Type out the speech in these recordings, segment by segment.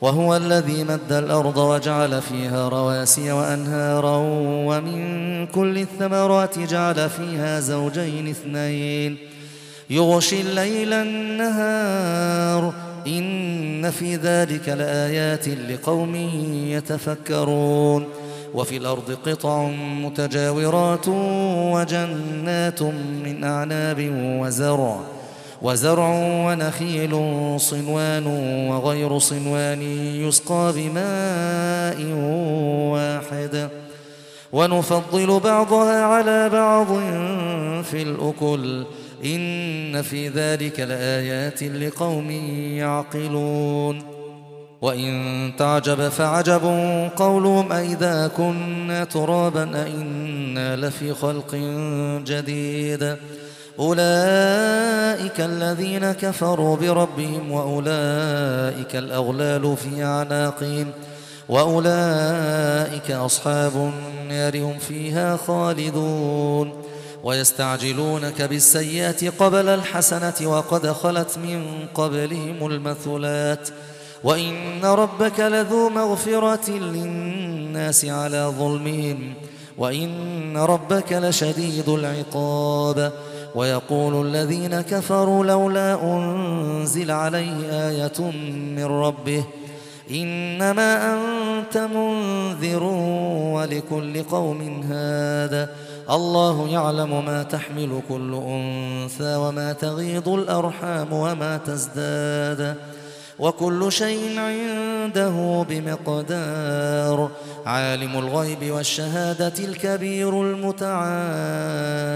وهو الذي مد الأرض وجعل فيها رواسي وأنهارا ومن كل الثمرات جعل فيها زوجين اثنين. يغشي الليل النهار. إن في ذلك لآيات لقوم يتفكرون. وفي الأرض قطع متجاورات وجنات من أعناب وزرع. وزرع ونخيل صنوان وغير صنوان يسقى بماء واحد. ونفضل بعضها على بعض في الأكل. إن في ذلك لآيات لقوم يعقلون. وإن تعجب فعجب قولهم أئذا كنا ترابا أئنا لفي خلق جديد. أولئك الذين كفروا بربهم وأولئك الأغلال في أعناقهم وأولئك أصحاب النار هم فيها خالدون ويستعجلونك بالسيئات قبل الحسنة وقد خلت من قبلهم المثلات وإن ربك لذو مغفرة للناس على ظلمهم وإن ربك لشديد العقاب ويقول الذين كفروا لولا أنزل عليه آية من ربه إنما أنت منذر ولكل قوم هذا الله يعلم ما تحمل كل أنثى وما تغيض الأرحام وما تزداد وكل شيء عنده بمقدار عالم الغيب والشهادة الكبير المتعال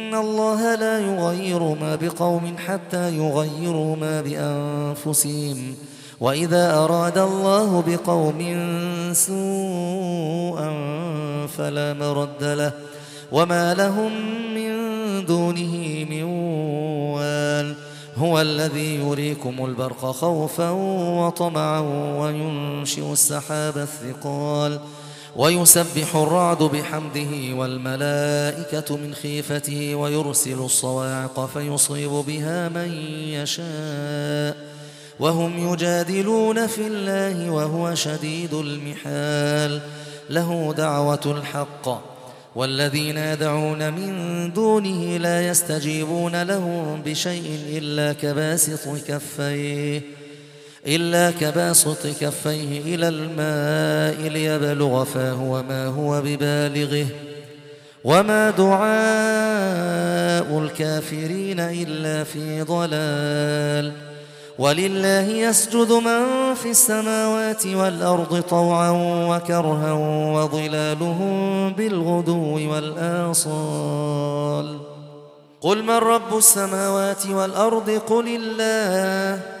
الله لا يغير ما بقوم حتى يغيروا ما بأنفسهم. وإذا أراد الله بقوم سوءا فلا مرد له. وما لهم من دونه من وال. هو الذي يريكم البرق خوفا وطمعا وينشئ السحاب الثقال. ويسبح الرعد بحمده والملائكة من خيفته ويرسل الصواعق فيصيب بها من يشاء وهم يجادلون في الله وهو شديد المحال له دعوة الحق والذين يدعون من دونه لا يستجيبون لهم بشيء إلا كباسط كفيه إلا كباسط كفيه إلى الماء ليبلغ فاه وما هو ببالغه. وما دعاء الكافرين إلا في ضلال. ولله يسجد من في السماوات والأرض طوعا وكرها وظلالهم بالغدو والآصال. قل من رب السماوات والأرض؟ قل الله.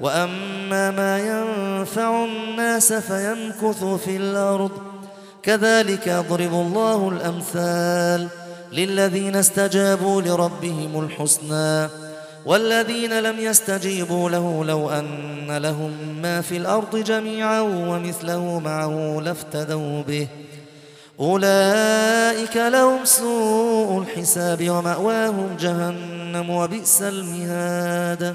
وأما ما ينفع الناس فيمكث في الأرض. كذلك يضرب الله الأمثال للذين استجابوا لربهم الحسنى والذين لم يستجيبوا له لو أن لهم ما في الأرض جميعا ومثله معه لافتدوا به. أولئك لهم سوء الحساب ومأواهم جهنم وبئس المهاد.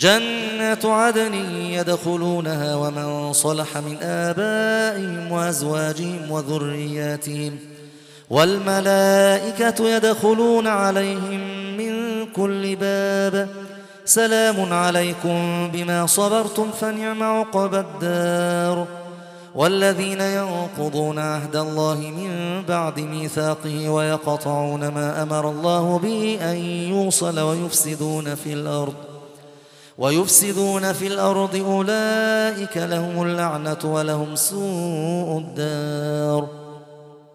جنات عدن يدخلونها ومن صلح من آبائهم وأزواجهم وذرياتهم والملائكة يدخلون عليهم من كل باب سلام عليكم بما صبرتم فنعم عقب الدار والذين ينقضون عهد الله من بعد ميثاقه ويقطعون ما أمر الله به أن يوصل ويفسدون في الأرض ويفسدون في الأرض أولئك لهم اللعنة ولهم سوء الدار.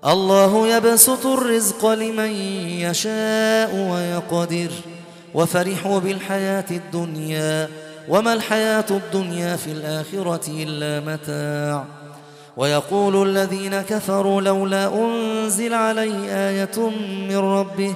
الله يبسط الرزق لمن يشاء ويقدر. وفرحوا بالحياة الدنيا. وما الحياة الدنيا في الآخرة إلا متاع. ويقول الذين كفروا لولا أنزل عليه آية من ربه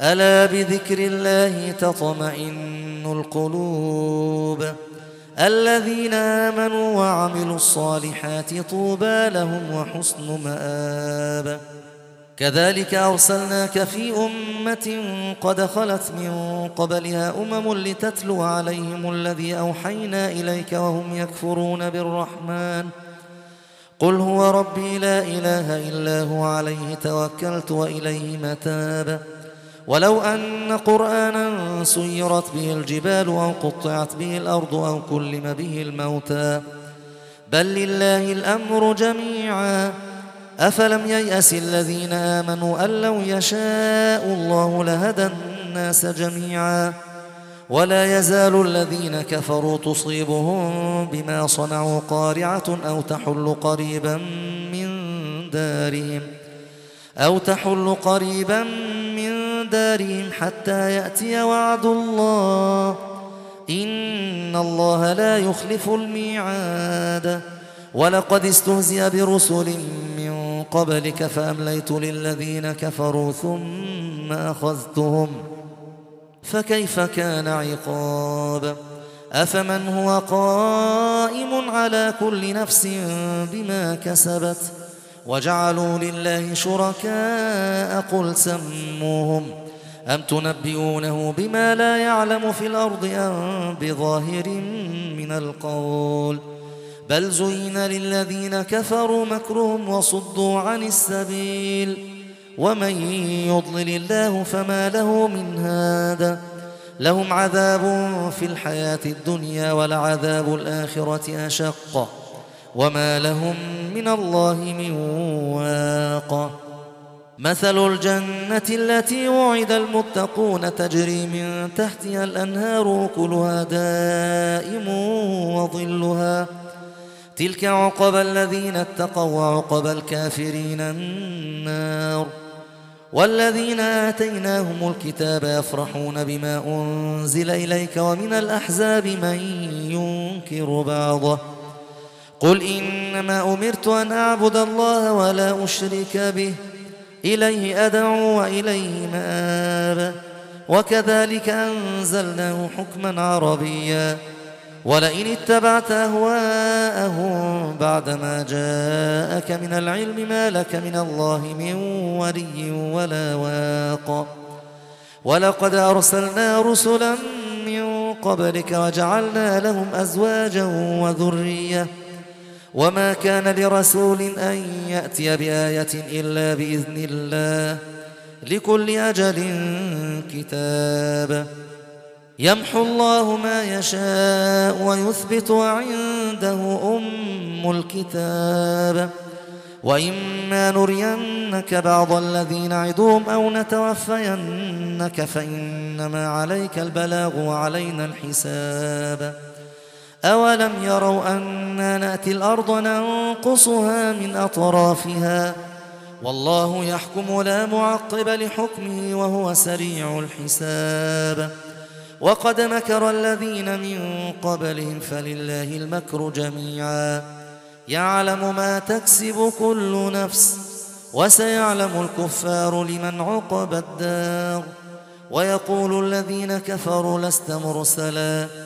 ألا بذكر الله تطمئن القلوب؟ الذين آمنوا وعملوا الصالحات طوبى لهم وحسن مآب. كذلك أرسلناك في أمة قد خلت من قبلها أمم لتتلو عليهم الذي أوحينا إليك وهم يكفرون بالرحمن. قل هو ربي لا إله إلا هو عليه توكلت وإليه متاب. ولو أن قرآنا سيرت به الجبال أو قطعت به الأرض أو كلم به الموتى. بل لله الأمر جميعا. أفلم ييأس الذين آمنوا أن لو يشاء الله لهدى الناس جميعا. ولا يزال الذين كفروا تصيبهم بما صنعوا قارعة أو تحل قريبا من دارهم أو تحل قريبا من دارهم حتى يأتي وعد الله. إن الله لا يخلف الميعاد. ولقد استهزئ برسل من قبلك فأمليت للذين كفروا ثم أخذتهم. فكيف كان عقاب؟ أفمن هو قائم على كل نفس بما كسبت؟ وجعلوا لله شركاء قل سموهم. أم تنبئونه بما لا يعلم في الأرض أم بظاهر من القول؟ بل زين للذين كفروا مكرهم وصدوا عن السبيل. ومن يضلل الله فما له من هذا لهم عذاب في الحياة الدنيا ولعذاب الآخرة أشق. وما لهم من الله من واق مثل الجنة التي وعد المتقون تجري من تحتها الأنهار كلها دائم وظلها تلك عقب الذين اتقوا وعقب الكافرين النار والذين آتيناهم الكتاب يفرحون بما أنزل إليك ومن الأحزاب من ينكر بعضه قل إنما أمرت أن أعبد الله ولا أشرك به إليه أدعو وإليه مآب. وكذلك أنزلناه حكما عربيا. ولئن اتبعت أهواءهم بعدما جاءك من العلم ما لك من الله من ولي ولا واق. ولقد أرسلنا رسلا من قبلك وجعلنا لهم أزواجا وذرية. وما كان لرسول أن يأتي بآية إلا بإذن الله لكل أجل كتاب يمحو الله ما يشاء ويثبت وعنده أم الكتاب وإما نرينك بعض الذين عدوهم أو نتوفينك فإنما عليك البلاغ وعلينا الحساب أولم يروا أنا نأتي الأرض ننقصها من أطرافها؟ والله يحكم لا معقب لحكمه وهو سريع الحساب. وقد مكر الذين من قبلهم فلله المكر جميعا. يعلم ما تكسب كل نفس وسيعلم الكفار لمن عقب الدار. ويقول الذين كفروا لست مرسلا.